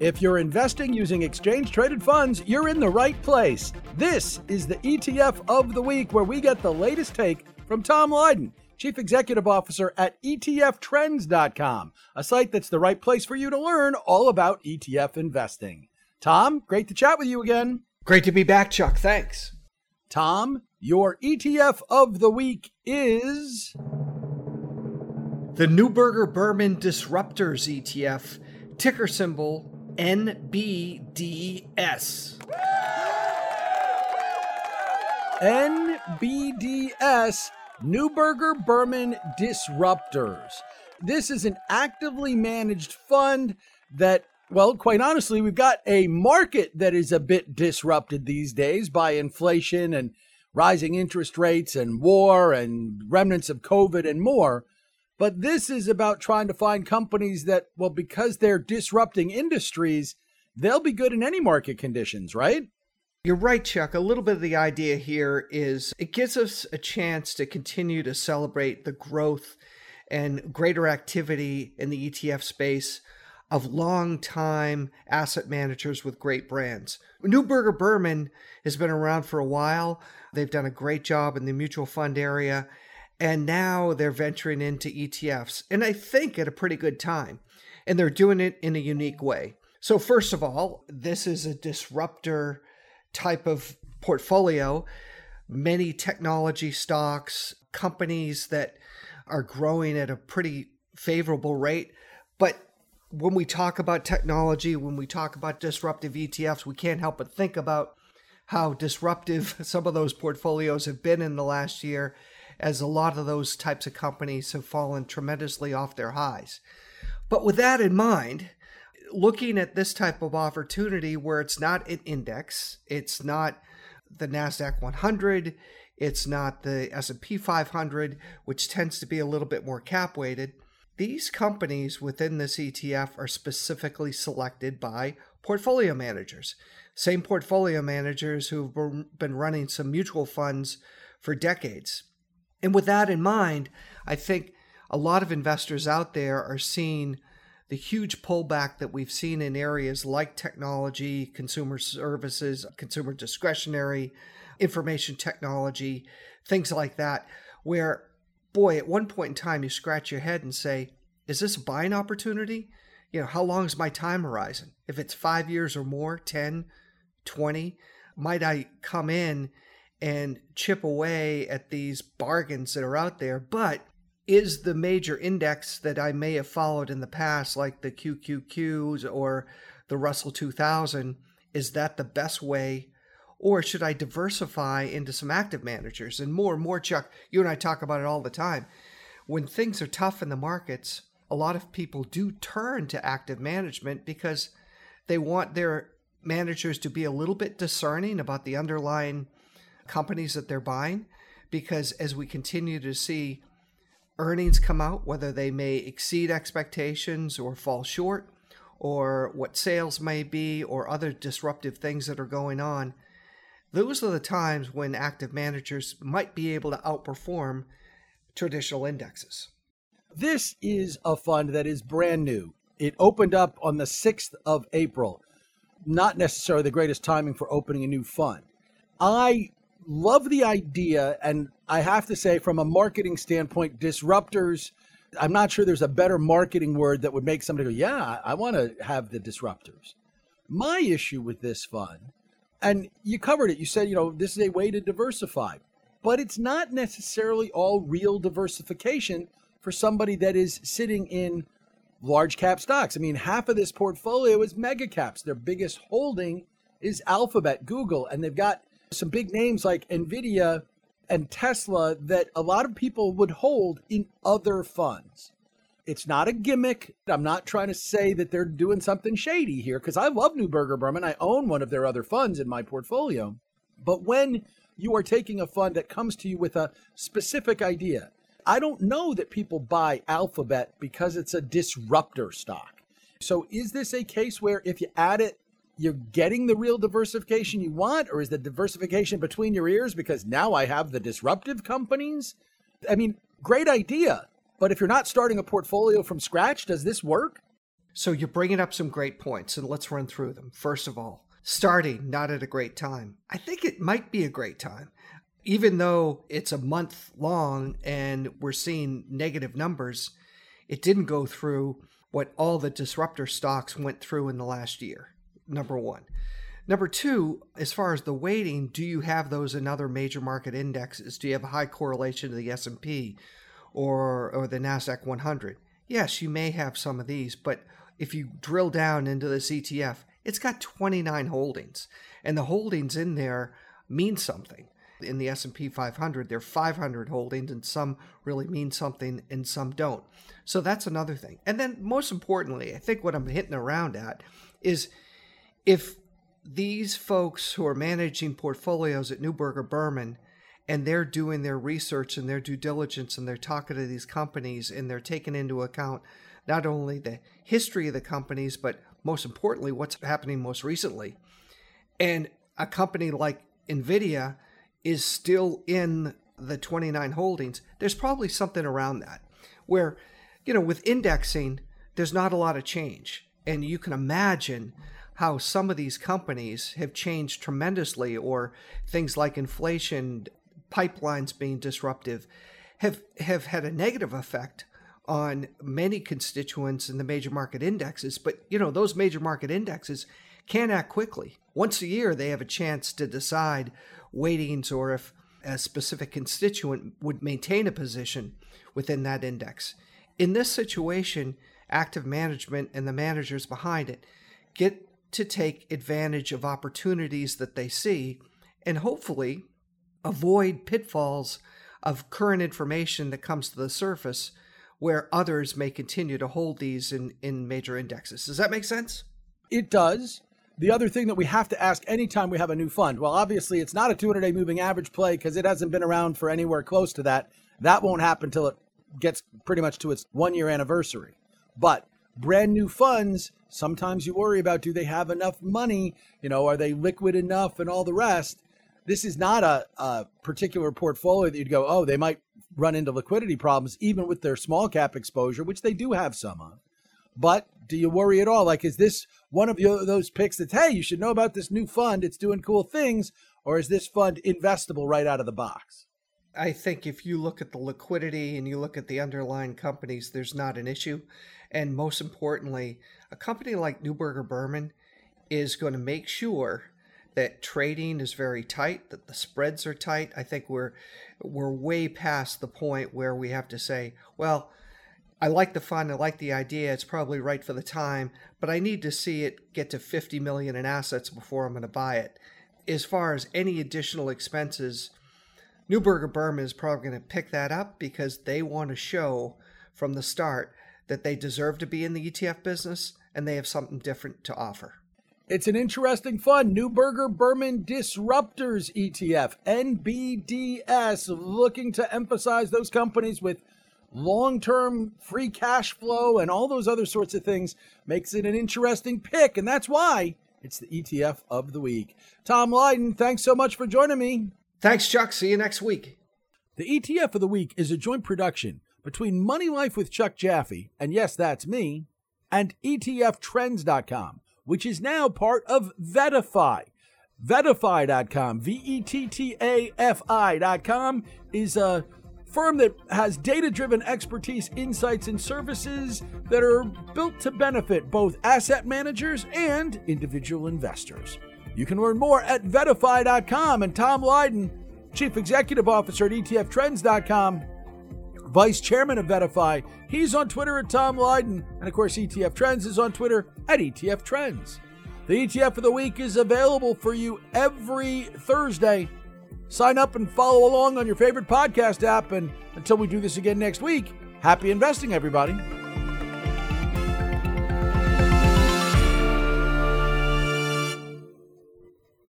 If you're investing using exchange traded funds, you're in the right place. This is the ETF of the week, where we get the latest take from Tom Lydon, Chief Executive Officer at ETFtrends.com, a site that's the right place for you to learn all about ETF investing. Tom, great to chat with you again. Great to be back, Chuck. Thanks. Tom, your ETF of the week is. The Neuberger Berman Disrupters ETF, ticker symbol NBDS. NBDS, Neuberger Berman Disrupters. This is an actively managed fund that, well, quite honestly, we've got a market that is a bit disrupted these days by inflation and rising interest rates and war and remnants of COVID and more. But this is about trying to find companies that, well, because they're disrupting industries, they'll be good in any market conditions, right? You're right, Chuck. A little bit of the idea here is it gives us a chance to continue to celebrate the growth and greater activity in the ETF space of long-time asset managers with great brands. Neuberger Berman has been around for a while. They've done a great job in the mutual fund area and now they're venturing into ETFs, and I think at a pretty good time. And they're doing it in a unique way. So, first of all, this is a disruptor type of portfolio. Many technology stocks, companies that are growing at a pretty favorable rate. But when we talk about technology, when we talk about disruptive ETFs, we can't help but think about how disruptive some of those portfolios have been in the last year as a lot of those types of companies have fallen tremendously off their highs. But with that in mind, looking at this type of opportunity where it's not an index, it's not the Nasdaq 100, it's not the S&P 500, which tends to be a little bit more cap weighted. These companies within this ETF are specifically selected by portfolio managers. Same portfolio managers who've been running some mutual funds for decades. And with that in mind, I think a lot of investors out there are seeing the huge pullback that we've seen in areas like technology, consumer services, consumer discretionary, information technology, things like that, where, boy, at one point in time, you scratch your head and say, is this a buying opportunity? You know, how long is my time horizon? If it's five years or more, 10, 20, might I come in and chip away at these bargains that are out there. But is the major index that I may have followed in the past, like the QQQs or the Russell 2000, is that the best way? Or should I diversify into some active managers? And more and more, Chuck, you and I talk about it all the time. When things are tough in the markets, a lot of people do turn to active management because they want their managers to be a little bit discerning about the underlying companies that they're buying because as we continue to see earnings come out, whether they may exceed expectations or fall short, or what sales may be, or other disruptive things that are going on, those are the times when active managers might be able to outperform traditional indexes. This is a fund that is brand new. It opened up on the 6th of April. Not necessarily the greatest timing for opening a new fund. I love the idea. And I have to say, from a marketing standpoint, disruptors, I'm not sure there's a better marketing word that would make somebody go, yeah, I want to have the disruptors. My issue with this fund, and you covered it, you said, you know, this is a way to diversify, but it's not necessarily all real diversification for somebody that is sitting in large cap stocks. I mean, half of this portfolio is mega caps. Their biggest holding is Alphabet, Google, and they've got some big names like Nvidia and Tesla that a lot of people would hold in other funds. It's not a gimmick. I'm not trying to say that they're doing something shady here because I love Neuberger Berman. I own one of their other funds in my portfolio. But when you are taking a fund that comes to you with a specific idea, I don't know that people buy Alphabet because it's a disruptor stock. So is this a case where if you add it you're getting the real diversification you want, or is the diversification between your ears because now I have the disruptive companies? I mean, great idea. But if you're not starting a portfolio from scratch, does this work? So you're bringing up some great points, and let's run through them. First of all, starting not at a great time. I think it might be a great time. Even though it's a month long and we're seeing negative numbers, it didn't go through what all the disruptor stocks went through in the last year. Number one. Number two, as far as the weighting, do you have those in other major market indexes? Do you have a high correlation to the S&P or or the Nasdaq 100? Yes, you may have some of these, but if you drill down into this ETF, it's got 29 holdings, and the holdings in there mean something. In the S&P 500, there are 500 holdings, and some really mean something, and some don't. So that's another thing. And then, most importantly, I think what I'm hitting around at is if these folks who are managing portfolios at Neuberger Berman and they're doing their research and their due diligence and they're talking to these companies and they're taking into account not only the history of the companies, but most importantly, what's happening most recently. And a company like NVIDIA is still in the 29 holdings. There's probably something around that where, you know, with indexing, there's not a lot of change. And you can imagine how some of these companies have changed tremendously, or things like inflation, pipelines being disruptive, have, have had a negative effect on many constituents in the major market indexes. But, you know, those major market indexes can act quickly. Once a year, they have a chance to decide weightings or if a specific constituent would maintain a position within that index. In this situation, active management and the managers behind it get to take advantage of opportunities that they see and hopefully avoid pitfalls of current information that comes to the surface where others may continue to hold these in, in major indexes. Does that make sense? It does. The other thing that we have to ask anytime we have a new fund, well, obviously it's not a 200 day moving average play because it hasn't been around for anywhere close to that. That won't happen until it gets pretty much to its one year anniversary. But brand new funds, sometimes you worry about do they have enough money? You know, are they liquid enough and all the rest? This is not a, a particular portfolio that you'd go, oh, they might run into liquidity problems, even with their small cap exposure, which they do have some of. But do you worry at all? Like, is this one of those picks that's, hey, you should know about this new fund? It's doing cool things. Or is this fund investable right out of the box? I think if you look at the liquidity and you look at the underlying companies, there's not an issue. And most importantly, a company like Neuberger Berman is going to make sure that trading is very tight, that the spreads are tight. I think we're we're way past the point where we have to say, well, I like the fund, I like the idea, it's probably right for the time, but I need to see it get to 50 million in assets before I'm going to buy it. As far as any additional expenses, Neuberger Berman is probably going to pick that up because they want to show from the start that they deserve to be in the ETF business and they have something different to offer. It's an interesting fund. Neuberger Berman Disrupters ETF, NBDS, looking to emphasize those companies with long term free cash flow and all those other sorts of things. Makes it an interesting pick. And that's why it's the ETF of the week. Tom Lydon, thanks so much for joining me. Thanks, Chuck. See you next week. The ETF of the week is a joint production between Money Life with Chuck Jaffe, and yes, that's me, and ETFtrends.com which is now part of VettaFi. VettaFi.com, V E T T A F I.com, is a firm that has data driven expertise, insights, and services that are built to benefit both asset managers and individual investors. You can learn more at VettaFi.com and Tom Lydon, Chief Executive Officer at ETFtrends.com, Vice Chairman of VettaFi. He's on Twitter at Tom Lydon. And of course, ETF Trends is on Twitter at ETF Trends. The ETF of the week is available for you every Thursday. Sign up and follow along on your favorite podcast app. And until we do this again next week, happy investing, everybody.